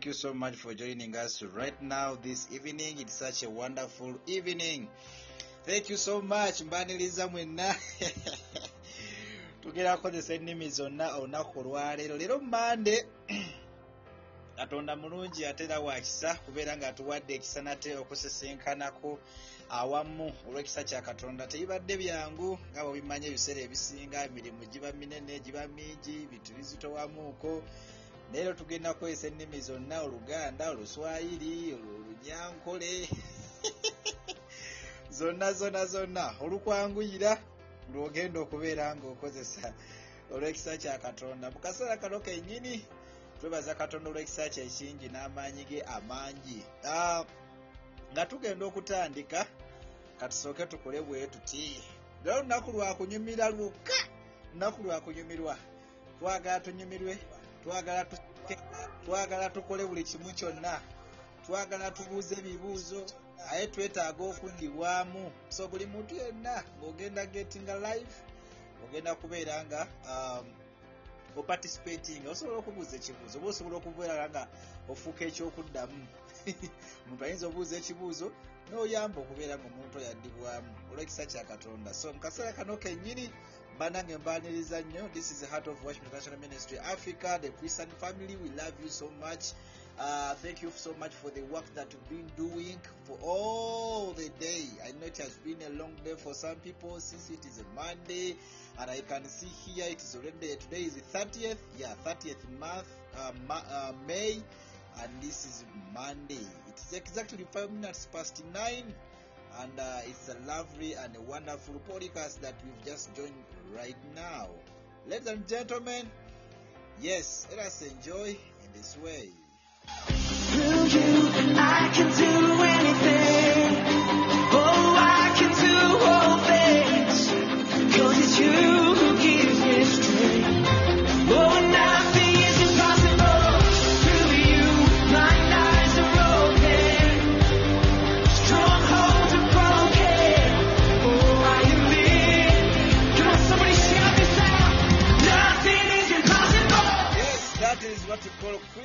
thank you so much for joining us right now this evening. It's such a wonderful evening. Thank you so much mbaniriza mwenna tugera kukozesa ennimi zonna olunaku olwaleero leero mande katonda mulungi ate era wakisa kubeera ng'atuwadde ekisa nate okusisinkanako awamu olw'ekisa kya katonda tebibadde byangu nga bwe bimanya ebiseera ebisinga emirimu giba minene giba mingi bintu bizitowamuuko leero tugenda kukozesa ennimi zonna oluganda oluswayiri olunyankole zonna zonna zonna. Olukwanguyira lwogenda okubeera ng'okozesa olw'ekisa kya katonda. Mu kaseera kano kennyini twebaza katonda olw'ekisa kye ekingi n'amaanyi ge amangi. Ah, nga tugenda okutandika katusooke tukole bwe tuti lero lunaku lwakunyumira lwokka lunaku lwakunyumirwa twagala tunyumirwe twagala tukole buli kimu kyonna. Twagala tubuuze ebibuuzo aye twetaaga okuddibwamu so buli muntu yenna ng'ogenda getinga live ogenda kubeera nga um, oparticipating osobola okubuuza ekibuuzo oba osobola okubeera nga ofuuka ekyokuddamu. Omuntu ayinza obuuza ekibuuzo n'oyamba okubeera nga omuntu oyaddibwamu olw'ekisa kya katonda. So mu kaseera kano kennyini banange mbaniriza nnyo this is the heart of worship international ministry africa the christian family. We love you so much. Uh, thank you so much for the work that you've been doing for all the day. I know it has been a long day for some people. Since it is a monday and i can see here it is already today is the 30th yeah 30th month uh, Ma- uh, may and this is Monday. It's exactly five minutes past nine, and uh, it's a lovely and a wonderful podcast that we've just joined right now. Ladies and gentlemen, yes, let us enjoy in this way.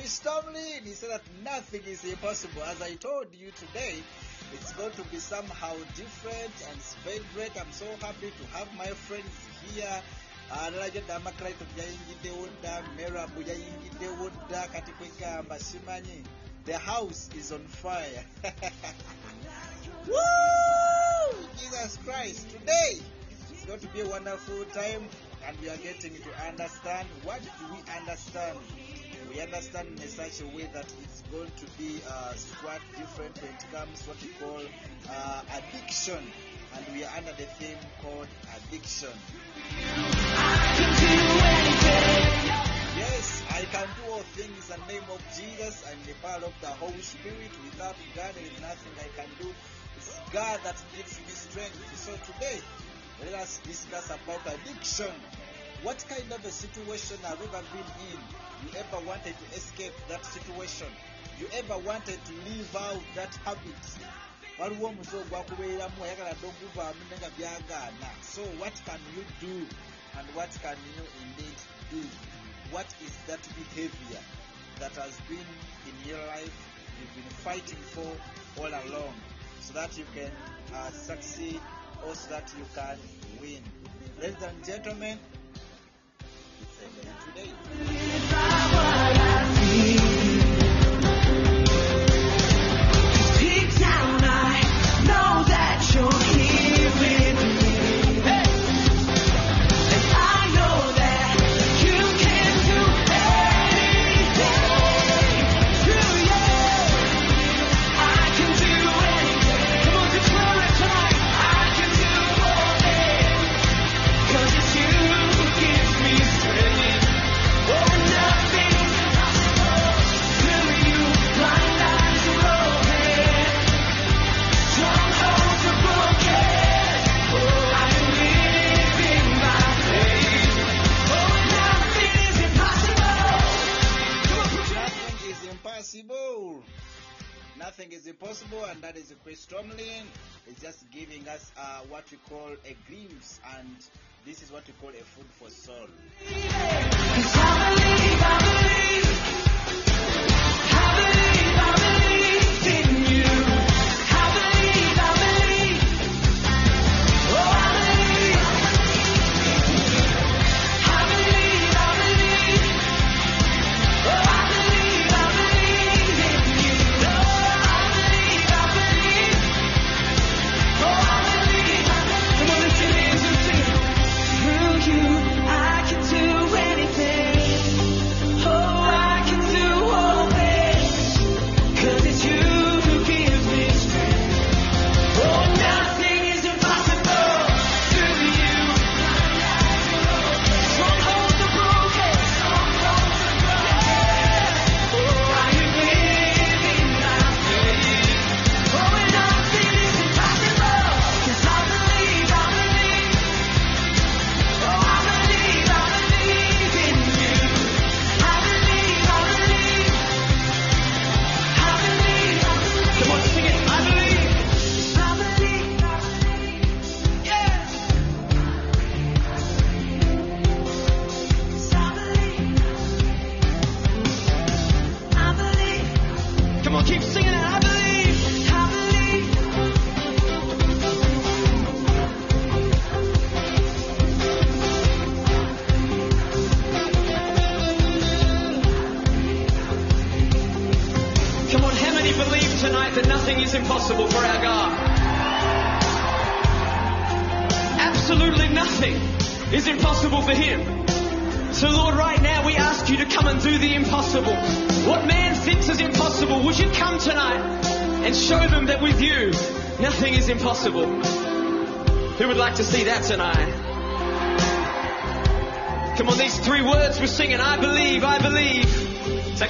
Chris Tomlin. He said that nothing is impossible. As I told you today, it's going to be somehow different and it's very great. I'm so happy to have my friends here. alagedde amakraito yayingiddewo dda merabu yayingiddewo dda kati kwegamba simanyi the house is on fire Woo! jesus christ today it's going to be a wonderful time and we are getting to understand what do we understand we understand in such a way that it's going to be uh, different when it comes to what we call uh, addiction and we are under the theme called addiction Yes, I can do all things in the name of Jesus and the power of the Holy Spirit. Without God, there is nothing I can do. It's God that gives me strength. So today, let us discuss about addiction. What kind of a situation have you ever been in? You ever wanted to escape that situation? You ever wanted to live out that habit? so what can you do and what can you indeed do what is that behavior that has been in your life you've been fighting for all along so that you can uh, succeed or so that you can win ladies and gentlemen today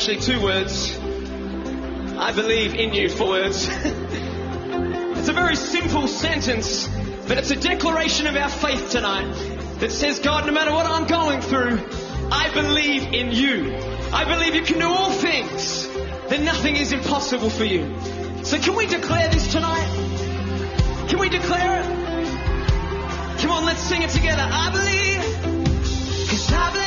actually two words. I believe in you, four words. it's a very simple sentence, but it's a declaration of our faith tonight that says, God, no matter what I'm going through, I believe in you. I believe you can do all things, that nothing is impossible for you. So can we declare this tonight? Can we declare it? Come on, let's sing it together. I believe. Cause I believe.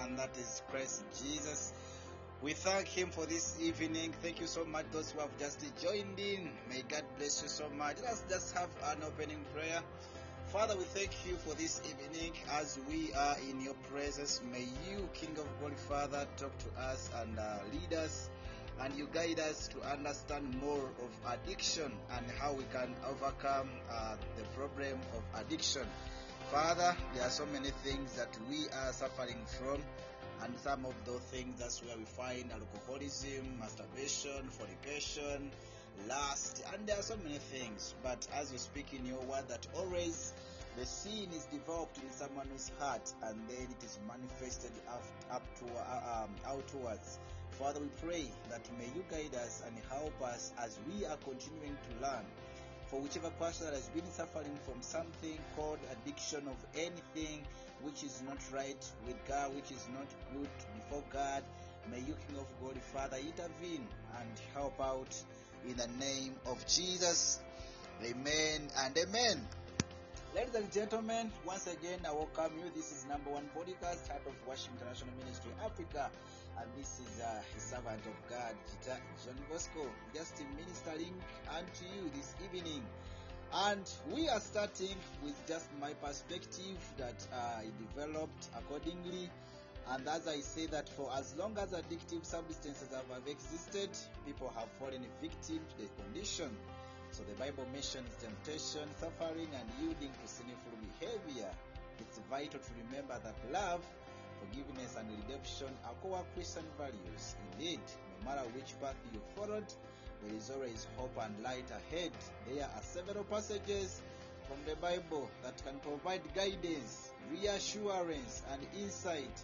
and that is Christ Jesus. We thank Him for this evening. Thank you so much, those who have just joined in. May God bless you so much. Let's just have an opening prayer. Father, we thank you for this evening as we are in your presence. May you, King of Glory, Father, talk to us and uh, lead us and you guide us to understand more of addiction and how we can overcome uh, the problem of addiction. Father, there are so many things that we are suffering from, and some of those things that's where we find alcoholism, masturbation, fornication, lust, and there are so many things. But as you speak in your word, that always the sin is developed in someone's heart, and then it is manifested up, to uh, um, outwards. Father, we pray that may you guide us and help us as we are continuing to learn. For whichever person that has been suffering from something called addiction of anything which is not right with God, which is not good before God, may you, King of God, Father, intervene and help out in the name of Jesus. Amen and amen. Ladies and gentlemen, once again, I welcome you. This is number one podcast, Heart of Worship International Ministry Africa, and this is uh, a servant of God, John Bosco, just ministering unto you this evening. And we are starting with just my perspective that uh, I developed accordingly. And as I say that for as long as addictive substances have existed, people have fallen victim to the condition. So the Bible mentions temptation, suffering, and yielding to sinful behavior. It's vital to remember that love, forgiveness, and redemption are core Christian values. Indeed, no matter which path you followed, there is always hope and light ahead. There are several passages from the Bible that can provide guidance, reassurance, and insight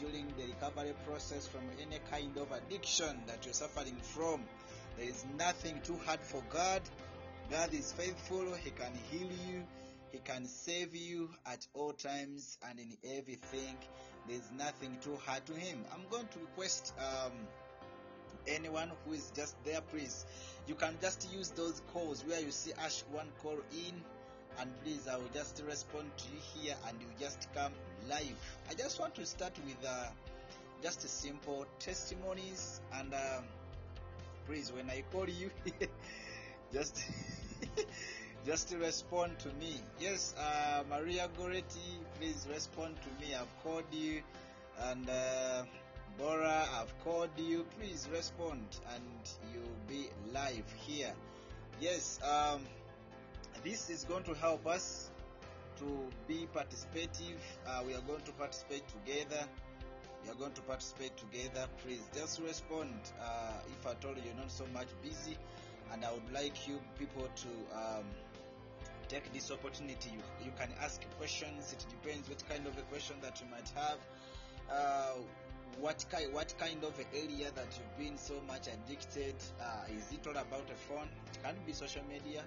during the recovery process from any kind of addiction that you're suffering from. There is nothing too hard for God. God is faithful. He can heal you. He can save you at all times and in everything. There's nothing too hard to Him. I'm going to request um, anyone who is just there, please. You can just use those calls where you see Ash one call in, and please, I will just respond to you here, and you just come live. I just want to start with uh, just simple testimonies, and um, please, when I call you, just just respond to me. Yes, uh, Maria Goretti, please respond to me. I've called you, and uh, Bora, I've called you. Please respond, and you'll be live here. Yes, um, this is going to help us to be participative. Uh, we are going to participate together. We are going to participate together. Please just respond uh, if at all you're not so much busy. And I would like you people to um, take this opportunity. You, you can ask questions. It depends what kind of a question that you might have. Uh, what kind what kind of area that you've been so much addicted? Uh, is it all about a phone? It can be social media.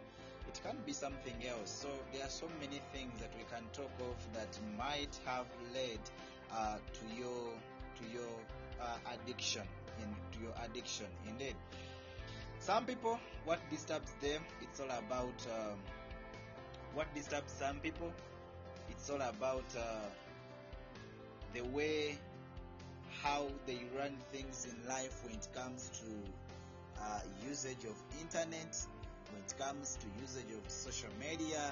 It can be something else. So there are so many things that we can talk of that might have led uh, to your to your uh, addiction in to your addiction. Indeed, some people what disturbs them it's all about um, what disturbs some people it's all about uh, the way how they run things in life when it comes to uh, usage of internet when it comes to usage of social media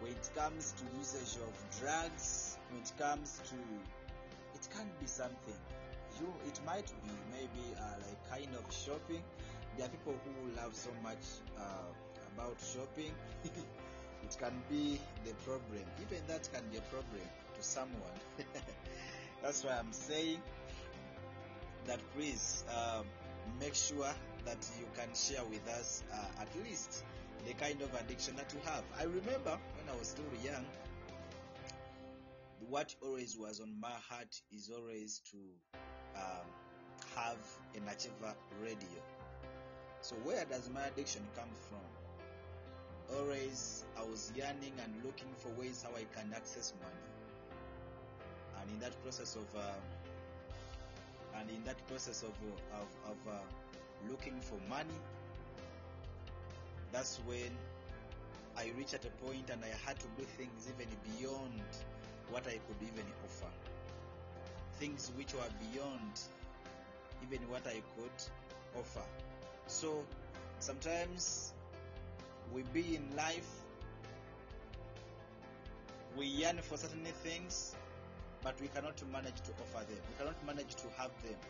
when it comes to usage of drugs when it comes to it can be something. You it might be maybe uh, like kind of shopping. There are people who love so much uh, about shopping it can be the problem. Even that can be a problem to someone. That's why i'm saying that please um, make sure that you can share with us uh, at least the kind of addiction that you have. I remember when i was still young what always was on my heart is always to um, have an achiever radio. So where does my addiction come from always i was yearning and looking for ways how i can access money. And in that process of uh, and in that process of uh, of, of uh, looking for money that's when i reached at a point and i had to do things even beyond what i could even offer. Things which were beyond even what i could offer. So sometimes we be in life we yearn for certain things but we cannot manage to offer them. We cannot manage to have them.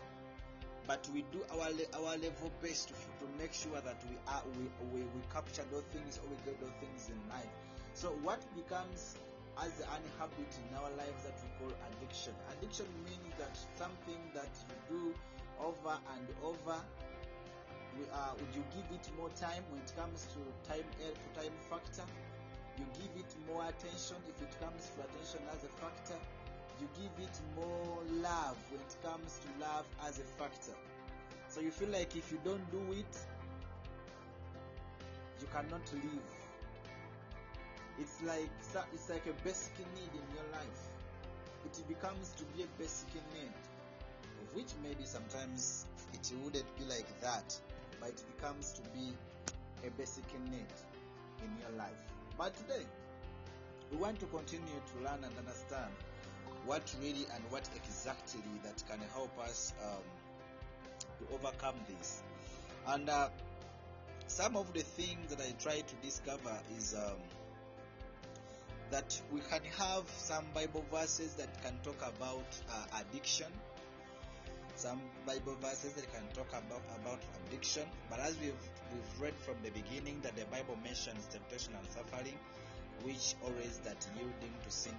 But we do our our level best to, to make sure that we are we, we, we capture those things or we get those things in life. So what becomes as an habit in our lives that we call addiction? Addiction means that something that you do over and over we, uh, would you give it more time when it comes to time uh, to time factor? You give it more attention if it comes to attention as a factor. You give it more love when it comes to love as a factor. So you feel like if you don't do it you cannot live. It's like it's like a basic need in your life. It becomes to be a basic need of which maybe sometimes it wouldn't be like that but it becomes to be a basic need in your life. But today we want to continue to learn and understand what really and what exactly that can help us um, to overcome this. And uh, some of the things that i try to discover is um, that we can have some bible verses that can talk about uh, addiction some bible verses that can talk about about addiction but as we've we've read from the beginning that the bible mentions temptation and suffering which always that yielding to sinning,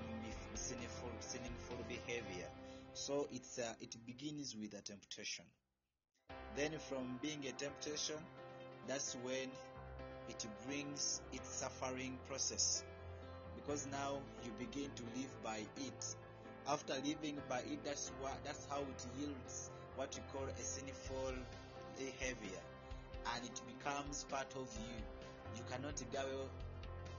sinful sinful behavior. So it's uh, it begins with a temptation. Then from being a temptation that's when it brings its suffering process. Because now you begin to live by it. After living by it that's what that's how it yields what you call a sinful behavior and it becomes part of you. You cannot go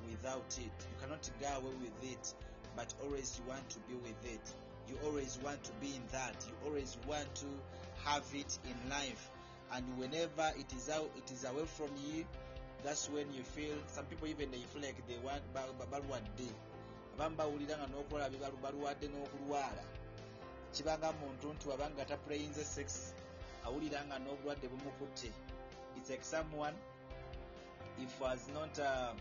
without it. You cannot go away with it but always you want to be with it. You always want to be in that. You always want to have it in life. And whenever it is out it is away from you that's when you feel some people even they feel like they want ba- ba- balwadde abamu bawulira nga n'okulwala kibanga muntu nti wabanga taplayinze sex awulira nga n'obulwadde bumukutte. It's like someone if has not uh,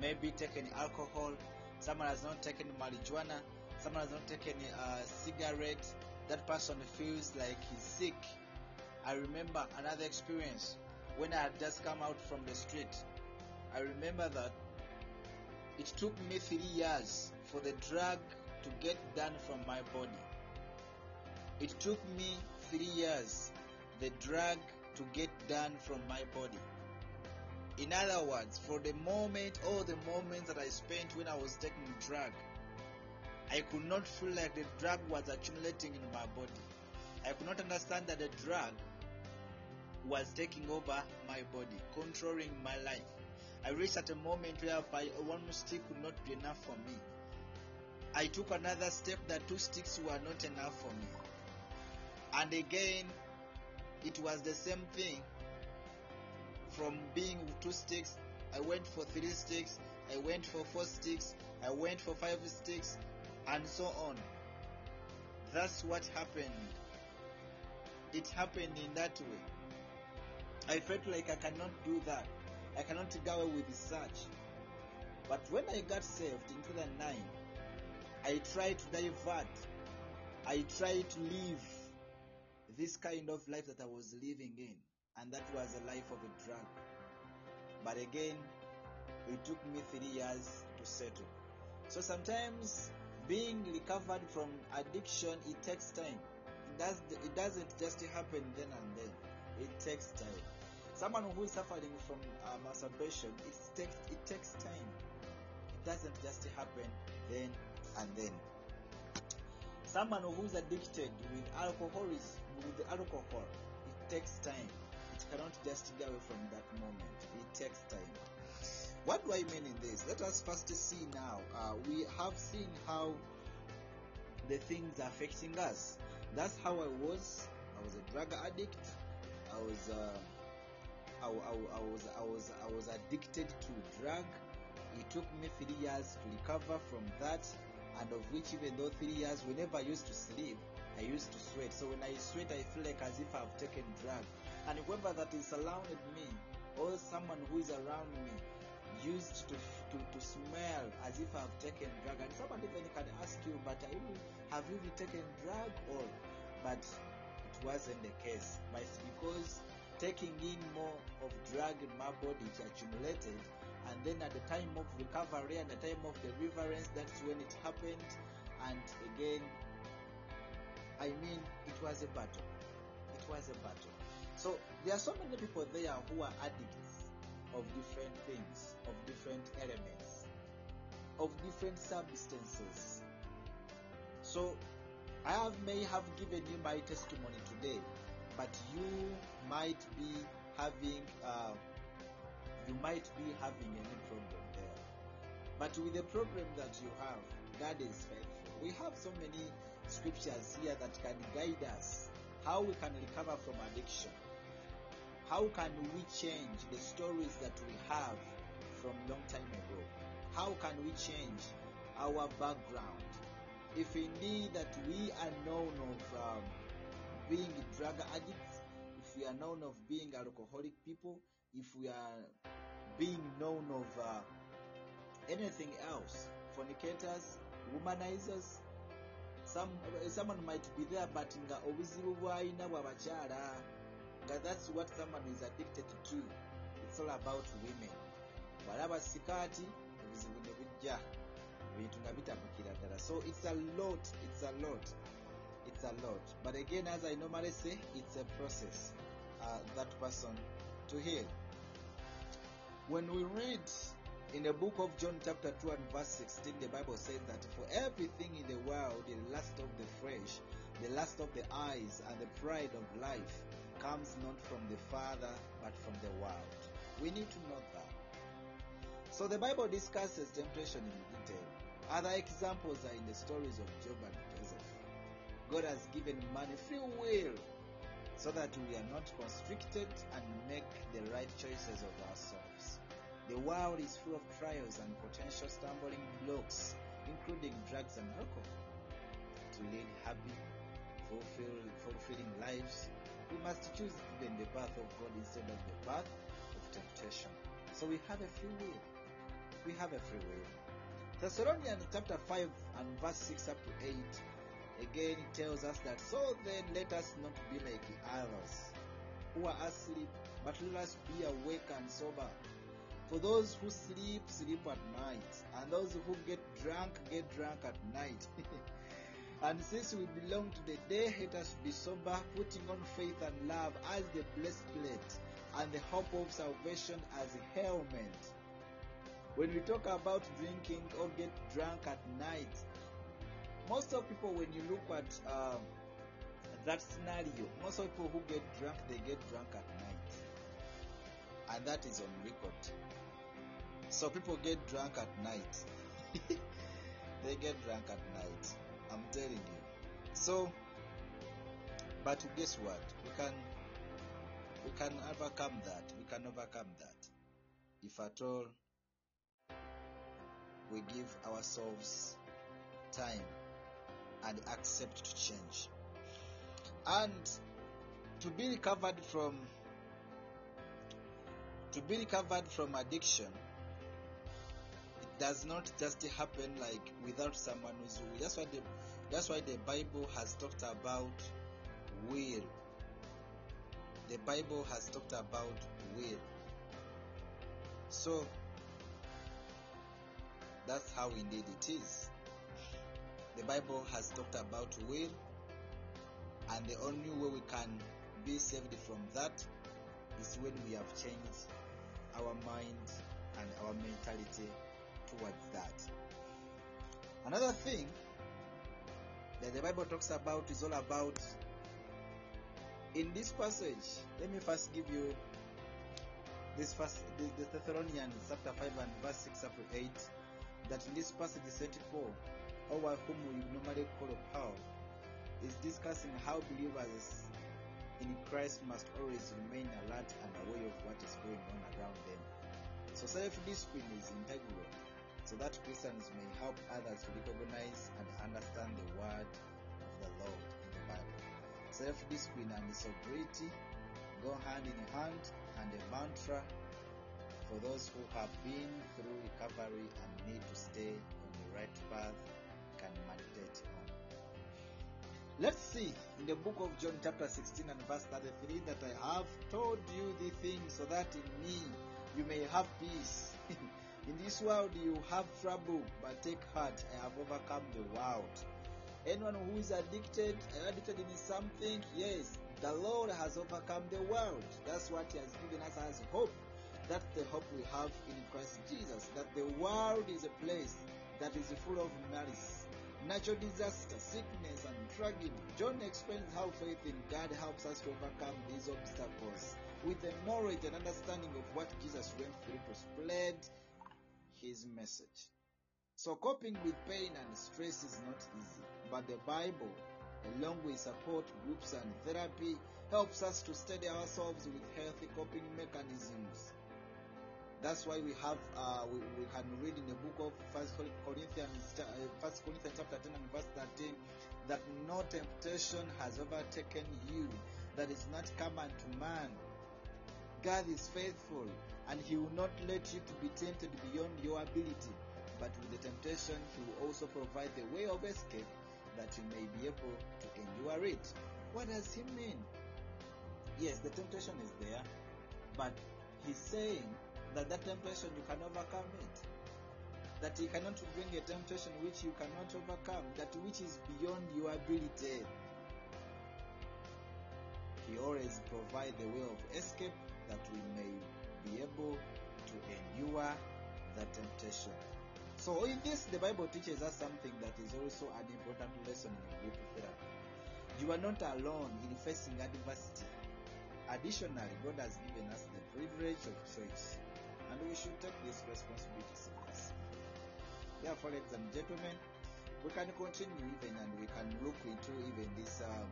maybe taken alcohol someone has not taken marijuana someone has not taken uh, cigarette that person feels like he's sick. I remember another experience when i had just come out from the street. I remember that it took me three years for the drug to get done from my body it took me three years the drug to get done from my body In other words, for the moment, all the moments that I spent when I was taking drug, I could not feel like the drug was accumulating in my body. I could not understand that the drug was taking over my body, controlling my life. I reached at a moment whereby one stick could not be enough for me. I took another step that two sticks were not enough for me. And again, it was the same thing. From being two sticks, I went for three sticks, I went for four sticks, I went for five sticks, and so on. That's what happened. It happened in that way. I felt like I cannot do that. I cannot go away with such. But when I got saved in 2009, I tried to divert. I tried to live this kind of life that I was living in, and that was a life of a drug. But again, it took me three years to settle. So sometimes being recovered from addiction, it takes time. It does. It doesn't just happen then and then. It takes time. Someone who is suffering from uh, masturbation, it takes it takes time. It doesn't just happen then and then. Someone who is addicted with alcoholism, with alcohol, it takes time. It cannot just get away from that moment. It takes time. What do I mean in this? Let us first see now. Uh, we have seen how the things affecting us. That's how I was. I was a drug addict. I was. Uh, I, I, I was I was I was addicted to drug. It took me three years to recover from that, and of which even though three years, we never used to sleep, I used to sweat. So when I sweat, I feel like as if I've taken drug. And whoever that is surrounded me, or someone who is around me, used to to, to smell as if I've taken drug. And someone even can ask you, but are you, have you been taken drug or? But it wasn't the case. But it's because taking in more of drug in my body it accumulated and then at the time of recovery and the time of deliverance that's when it happened. And again i mean it was a battle. It was a battle. So there are so many people there who are addicts of different things of different elements of different substances. So i have may have given you my testimony today but you might be having uh, you might be having any problem there. But with the problem that you have god is faithful we have so many scriptures here that can guide us how we can recover from addiction how can we change the stories that we have from long time ago how can we change our background. If indeed that we are known of um, being drug addicts, if we are known of being alcoholic people, if we are being known of uh, anything else, fornicators, womanizers, some someone might be there but nga obuzibu bw'alina bw'abakyala nga that's what someone is addicted to it's all about women. Bw'alaba sikaati obuzibu ne bujja ebintu nga ddala. So it's a lot it's a lot it's a lot. But again, as I normally say, it's a process uh, that person to heal. When we read in the book of John, chapter 2 and verse 16, the Bible says that for everything in the world, the lust of the flesh, the lust of the eyes, and the pride of life comes not from the Father, but from the world. We need to know that. So the Bible discusses temptation in detail. Other examples are in the stories of Job and Joseph. God has given man free will so that we are not constricted and make the right choices of ourselves. The world is full of trials and potential stumbling blocks, including drugs and alcohol. To lead happy, fulfill, fulfilling lives, we must choose even the path of God instead of the path of temptation. So we have a free will. We have a free will. Thessalonians chapter 5 and verse 6 up to 8 again tells us that so then let us not be like others who are asleep but let us be awake and sober for those who sleep sleep at night and those who get drunk get drunk at night and since we belong to the day let us be sober putting on faith and love as the breastplate and the hope of salvation as a helmet. When we talk about drinking or get drunk at night, most of people, when you look at um, that scenario, most of people who get drunk, they get drunk at night, and that is on record. So people get drunk at night. they get drunk at night. I'm telling you. So, but guess what? We can we can overcome that. We can overcome that if at all we give ourselves time and accept to change. And to be recovered from to be recovered from addiction it does not just happen like without someone who's will. That's why the that's why the Bible has talked about will. The Bible has talked about will. So that's how indeed it is. The Bible has talked about will, and the only way we can be saved from that is when we have changed our mind and our mentality towards that. Another thing that the Bible talks about is all about in this passage. Let me first give you this first the, the Thessalonians chapter 5 and verse 6 up to 8 that in this passage is 34 or whom we normally call Paul is discussing how believers in Christ must always remain alert and aware of what is going on around them. So self-discipline is integral so that Christians may help others to recognize and understand the word of the Lord in the Bible. Self-discipline and sobriety go hand in hand and a mantra for those who have been through recovery and need to stay on the right path meditate on. Let's see in the book of John, chapter 16 and verse 33, that I have told you the things so that in me you may have peace. in this world you have trouble, but take heart, I have overcome the world. Anyone who is addicted, addicted in something, yes, the Lord has overcome the world. That's what He has given us as hope. That's the hope we have in Christ Jesus. That the world is a place that is full of malice, natural disaster, sickness, and tragedy. John explains how faith in God helps us to overcome these obstacles with the knowledge and understanding of what Jesus went through to spread His message. So coping with pain and stress is not easy, but the Bible, along with support groups and therapy, helps us to steady ourselves with healthy coping mechanisms. That's why we have uh, we, we can read in the book of First Corinthians, uh, First Corinthians chapter ten and verse thirteen, that no temptation has overtaken you that is not common to man. God is faithful, and He will not let you to be tempted beyond your ability. But with the temptation, He will also provide the way of escape that you may be able to endure it. What does He mean? Yes, the temptation is there, but He's saying that that temptation you can overcome it. That you cannot bring a temptation which you cannot overcome, that which is beyond your ability. He always provide the way of escape that we may be able to endure that temptation. So in this, the Bible teaches us something that is also an important lesson in group therapy. You are not alone in facing adversity. Additionally, God has given us the privilege of choice, and we should take this responsibility seriously. Therefore, ladies and gentlemen, we can continue even and we can look into even this um,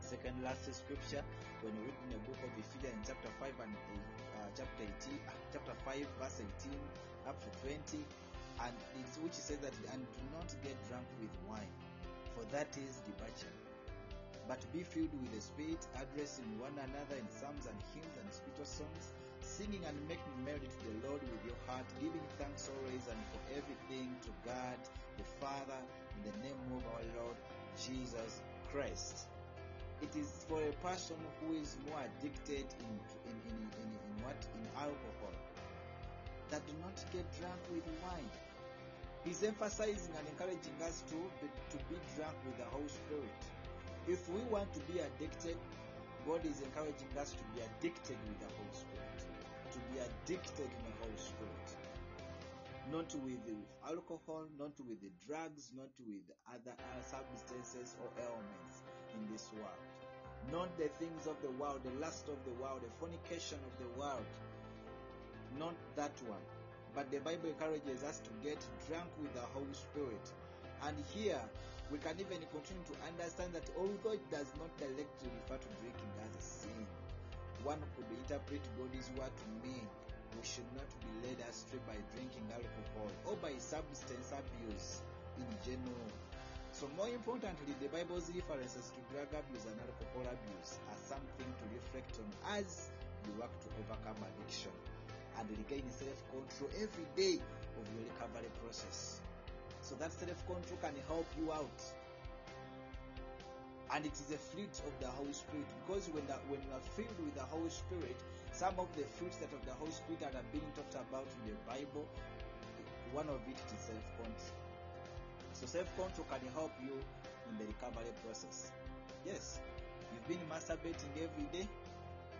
second last scripture when we read in the book of Ephesians chapter 5 and uh, chapter 18 uh, chapter 5 verse 18 up to 20 and it's, which says that and do not get drunk with wine for that is debauchery but be filled with the spirit addressing one another in psalms and hymns and spiritual songs singing and making melody to the Lord with your heart giving thanks always and for everything to God the Father in the name of our Lord Jesus Christ. It is for a person who is more addicted in, in, in, in, in what? In alcohol that do not get drunk with wine. He's emphasizing and encouraging us to to be drunk with the Holy Spirit. If we want to be addicted God is encouraging us to be addicted with the Holy Spirit. To be addicted in the Holy Spirit. Not with alcohol, not with the drugs, not with other substances or ailments in this world. Not the things of the world, the lust of the world, the fornication of the world. Not that one. But the Bible encourages us to get drunk with the Holy Spirit. And here, we can even continue to understand that although it does not directly refer to drinking one could interpret God's word to mean we should not be led astray by drinking alcohol or by substance abuse in general. So, more importantly, the Bible's references to drug abuse and alcohol abuse are something to reflect on as you work to overcome addiction and regain self control every day of your recovery process. So, that self control can help you out and it is a fruit of the Holy Spirit because when the, when you are filled with the Holy Spirit, some of the fruits that of the Holy Spirit that are being talked about in the Bible, one of it is self control. So self control can help you in the recovery process. Yes, you've been masturbating every day.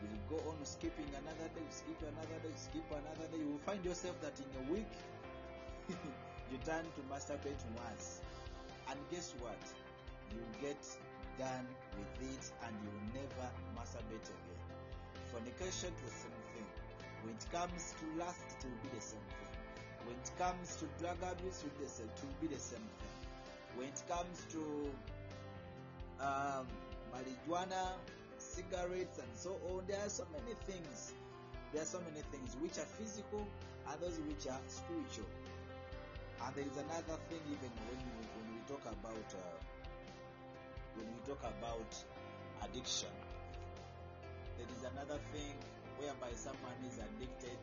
You will go on skipping another day, skip another day, skip another day. You will find yourself that in a week you turn to masturbate once, and guess what? You get done with it and you will never masturbate again. Fornication is the same thing. When it comes to lust, it will be the same thing. When it comes to drug abuse, it will be the same, thing. When it comes to um, marijuana, cigarettes, and so on, there are so many things. There are so many things which are physical and those which are spiritual. And there is another thing even when we, when we talk about uh, when we talk about addiction. There is another thing whereby someone is addicted,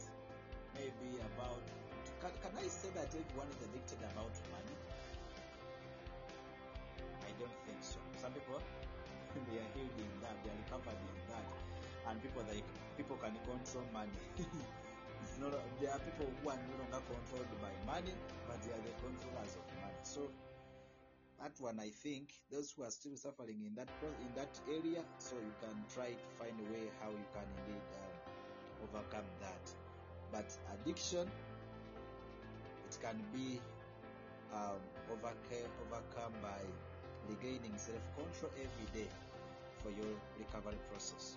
maybe about. Can, can I say that everyone is addicted about money? I don't think so. Some people they are healed in that, they are recovered in that, and people like people can control money. it's not. There are people who are no longer controlled by money, but they are the controllers of money. So that one I think those who are still suffering in that in that area, so you can try to find a way how you can indeed um, overcome that. But addiction, it can be um, overcome by regaining self-control every day for your recovery process.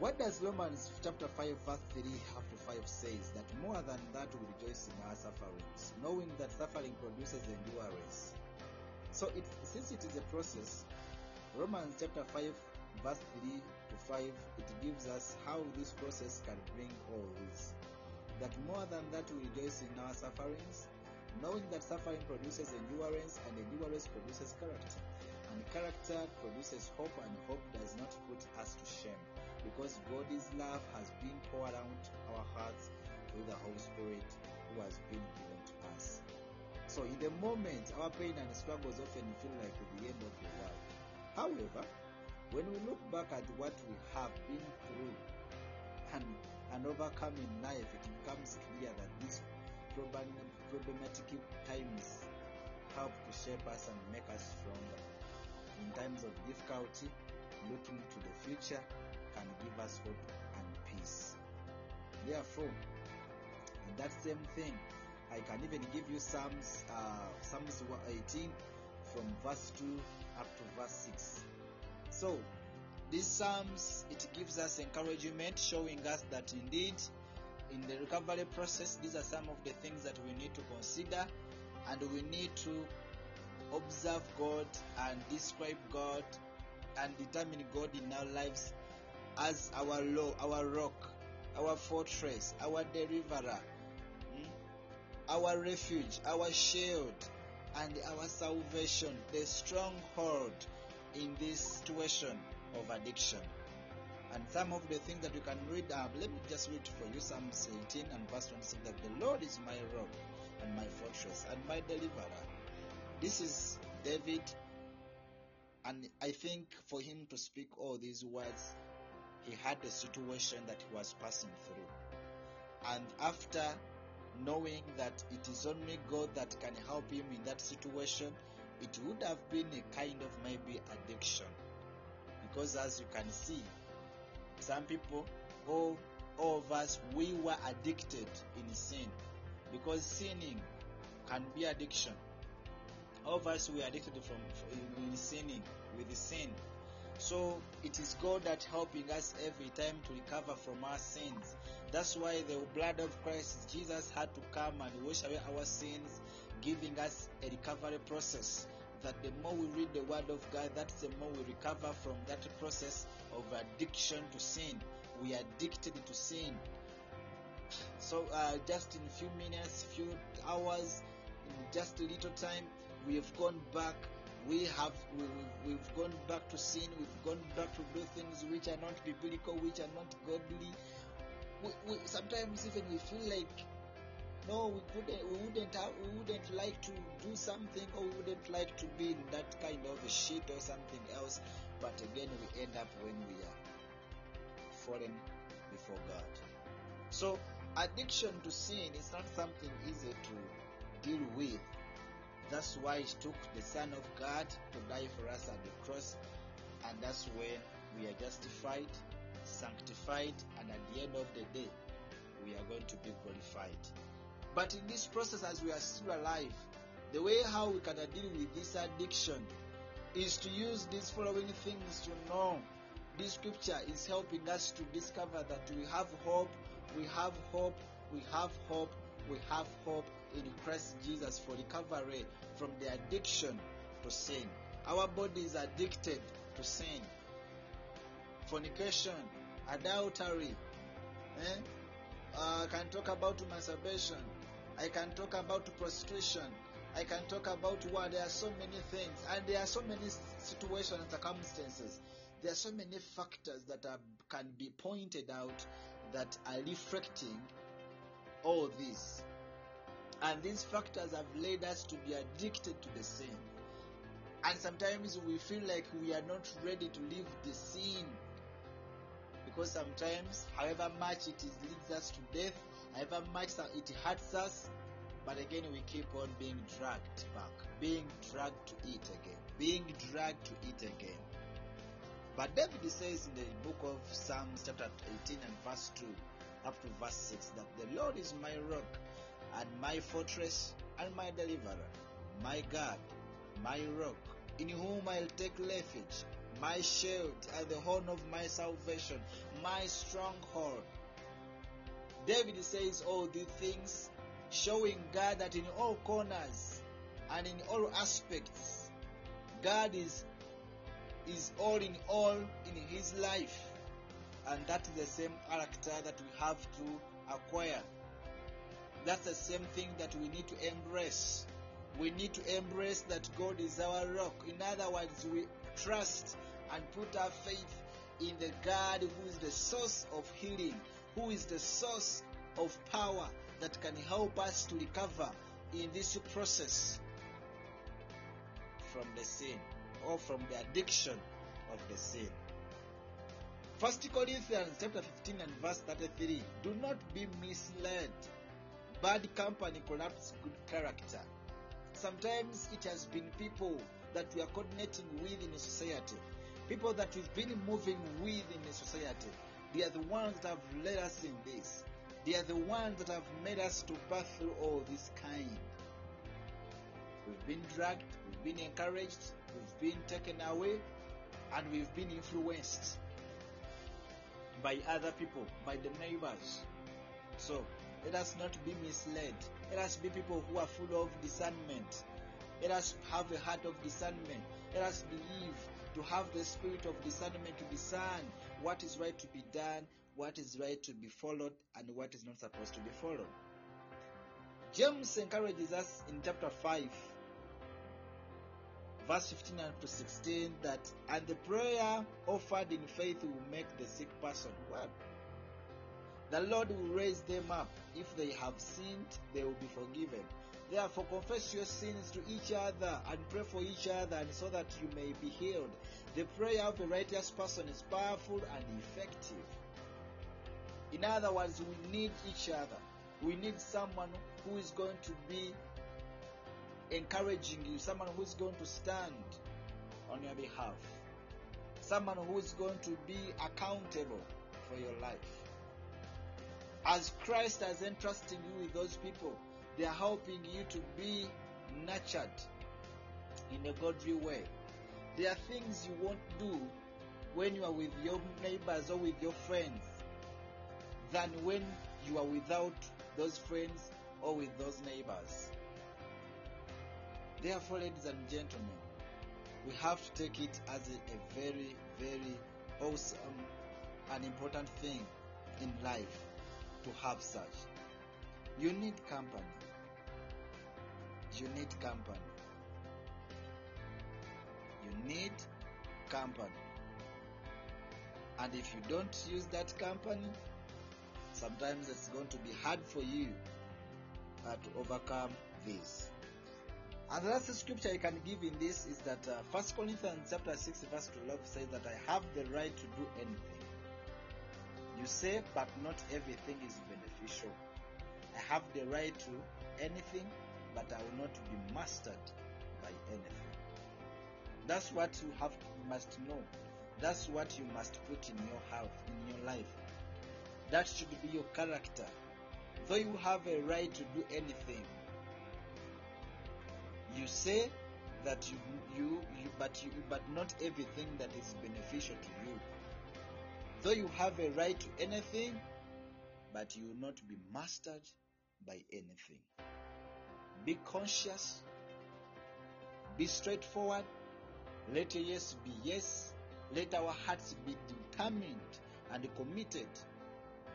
What does Romans chapter 5 verse 3 up to 5 says? That more than that we rejoice in our sufferings, knowing that suffering produces endurance. So it, since it is a process, Romans chapter 5 verse 3 to 5, it gives us how this process can bring all this. That more than that we rejoice in our sufferings, knowing that suffering produces endurance and endurance produces character. And character produces hope and hope does not put us to shame because God's love has been poured out our hearts through the Holy Spirit who has been given to us. So in the moment, our pain and struggles often feel like the end of the world. However, when we look back at what we have been through and, and overcome in life, it becomes clear that these problematic times help to shape us and make us stronger. In times of difficulty, looking to the future can give us hope and peace. Therefore, in that same thing, I can even give you Psalms, uh, Psalms 18 from verse 2 up to verse 6. So, these Psalms, it gives us encouragement, showing us that indeed, in the recovery process, these are some of the things that we need to consider, and we need to observe God and describe God and determine God in our lives as our law, our rock, our fortress, our deliverer, our refuge, our shield, and our salvation, the stronghold in this situation of addiction. And some of the things that you can read, uh, let me just read for you Psalms 18 and verse 26 that the Lord is my rock and my fortress and my deliverer. This is David, and I think for him to speak all these words, he had a situation that he was passing through. And after knowing that it is only God that can help him in that situation, it would have been a kind of maybe addiction. because as you can see, some people, all, all of us, we were addicted in sin because sinning can be addiction. All of us were addicted from, in sinning with sin. So it is God that helping us every time to recover from our sins. That's why the blood of Christ Jesus had to come and wash away our sins, giving us a recovery process. That the more we read the Word of God, that's the more we recover from that process of addiction to sin. We are addicted to sin. So uh, just in a few minutes, few hours, in just a little time, we have gone back. We have we, we've gone back to sin. We've gone back to do things which are not biblical, which are not godly. We, we, sometimes even we feel like no, we couldn't, we wouldn't, have, we wouldn't like to do something, or we wouldn't like to be in that kind of shit or something else. But again, we end up when we are fallen before God. So, addiction to sin is not something easy to deal with. That's why it took the Son of God to die for us at the cross, and that's where we are justified, sanctified, and at the end of the day, we are going to be glorified. But in this process, as we are still alive, the way how we can deal with this addiction is to use these following things to know. This scripture is helping us to discover that we have hope, we have hope, we have hope, we have hope in Christ Jesus for recovery from the addiction to sin. Our body is addicted to sin. Fornication, adultery, eh? Uh, I can talk about masturbation. I can talk about prostration. I can talk about what there are so many things, and there are so many situations and circumstances. There are so many factors that are, can be pointed out that are reflecting all this. And these factors have led us to be addicted to the sin. And sometimes we feel like we are not ready to leave the sin because sometimes, however much it is leads us to death, however much it hurts us, but again we keep on being dragged back, being dragged to it again, being dragged to it again. But David says in the book of Psalms, chapter 18 and verse 2 up to verse 6, that the Lord is my rock and my fortress and my deliverer, my God, my rock, in whom I'll take refuge, my shield and the horn of my salvation, my stronghold. David says all these things, showing God that in all corners and in all aspects, God is is all in all in his life. And that is the same character that we have to acquire. That's the same thing that we need to embrace. We need to embrace that God is our rock. In other words, we trust and put our faith in the God who is the source of healing, who is the source of power that can help us to recover in this process from the sin or from the addiction of the sin. First Corinthians chapter 15 and verse 33. Do not be misled. Bad company corrupts good character. Sometimes it has been people that we are coordinating with in society, people that we've been moving with in a society. They are the ones that have led us in this. They are the ones that have made us to pass through all this kind. We've been dragged, we've been encouraged, we've been taken away, and we've been influenced by other people, by the neighbors. So let us not be misled. Let us be people who are full of discernment. Let us have a heart of discernment. Let us believe to have the spirit of discernment to discern what is right to be done, what is right to be followed, and what is not supposed to be followed. James encourages us in chapter 5, verse 15 and to 16 that, and the prayer offered in faith will make the sick person well. The Lord will raise them up. If they have sinned, they will be forgiven. Therefore, confess your sins to each other and pray for each other, and so that you may be healed. The prayer of a righteous person is powerful and effective. In other words, we need each other. We need someone who is going to be encouraging you, someone who is going to stand on your behalf. someone who is going to be accountable for your life. As Christ has entrusted you with those people, they are helping you to be nurtured in a godly way. There are things you won't do when you are with your neighbors or with your friends than when you are without those friends or with those neighbors. Therefore, ladies and gentlemen, we have to take it as a, a very, very awesome and important thing in life to have such. You need company. You need company. You need company. And if you don't use that company, sometimes it's going to be hard for you uh, to overcome this. And the last scripture I can give in this is that uh, 1 Corinthians chapter 6 verse 12 says that I have the right to do anything. You say, but not everything is beneficial. I have the right to anything, but I will not be mastered by anything. That's what you have you must know. That's what you must put in your house, in your life. That should be your character. Though you have a right to do anything, you say that you, you, you but you but not everything that is beneficial to you. Though you have a right to anything, but you will not be mastered by anything. Be conscious, be straightforward, let your yes be yes, let our hearts be determined and committed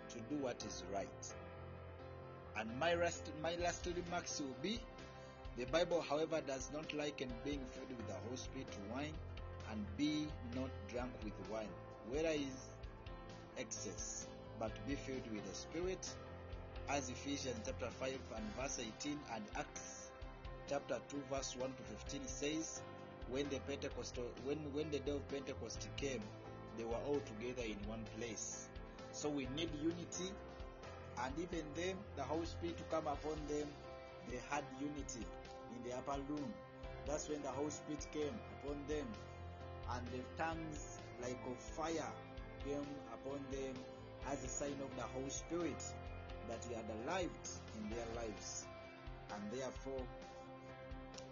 to do what is right. And my last, my last remarks will be the Bible, however, does not liken being filled with the Holy Spirit to wine and be not drunk with wine, where is excess, but be filled with the Spirit, as Ephesians chapter 5 and verse 18 and Acts chapter 2 verse 1 to 15 says, when the Pentecostal when when the day of Pentecost came, they were all together in one place. So we need unity, and even them, the Holy Spirit to come upon them, they had unity in the upper room. That's when the Holy Spirit came upon them, and the tongues like of fire came upon them as a sign of the Holy Spirit that He had arrived in their lives, and therefore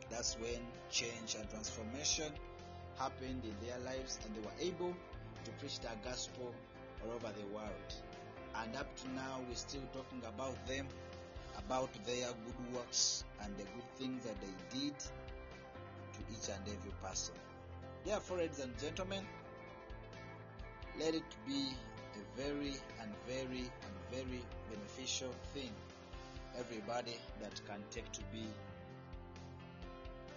that's when change and transformation happened in their lives, and they were able to preach the gospel all over the world. And up to now, we're still talking about them, about their good works and the good things that they did to each and every person. Therefore, ladies and gentlemen, let it be a very and very and very beneficial thing. Everybody that can take to be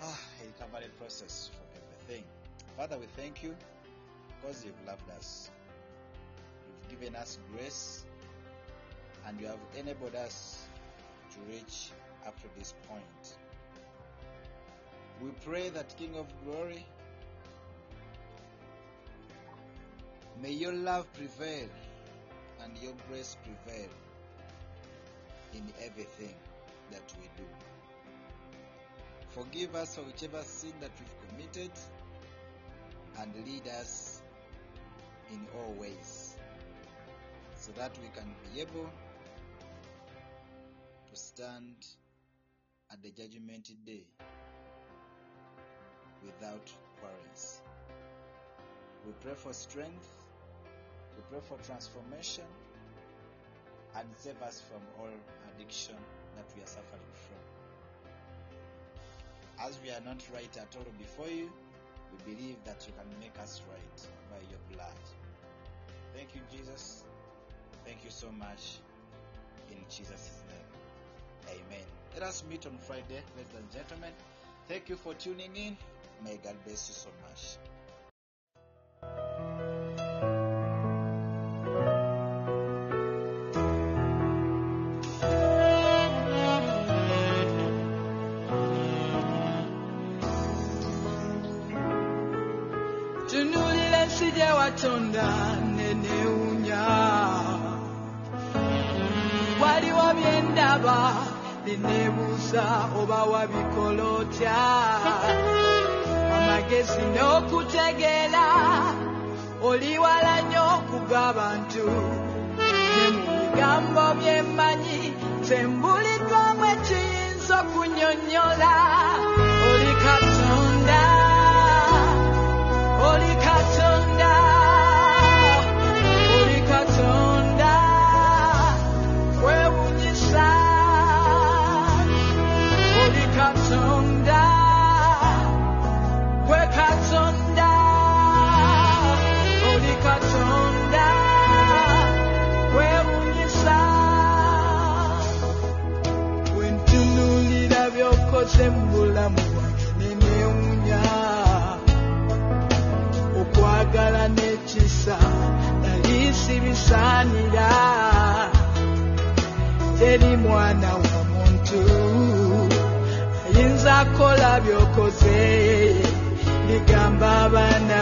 ah, a recovery process for everything. Father, we thank you because you've loved us. You've given us grace and you have enabled us to reach up to this point. We pray that King of Glory, may your love prevail and your grace prevail in everything that we do. Forgive us for whichever sin that we've committed and lead us in all ways so that we can be able to stand at the judgment day without quarrels. We pray for strength, we pray for transformation, and save us from all addiction that we are suffering from. As we are not right at all before you, we believe that you can make us right by your blood. Thank you, Jesus. Thank you so much. In Jesus' name. Amen. Let us meet on Friday, ladies and gentlemen. Thank you for tuning in. May God bless you so much. Byemmanyi tembuliddwamu ekiyinza okunnyonnyola n'ekisa nali sibisaanira teri mwana wa muntu? Ayinza kola byokoze ligamba abana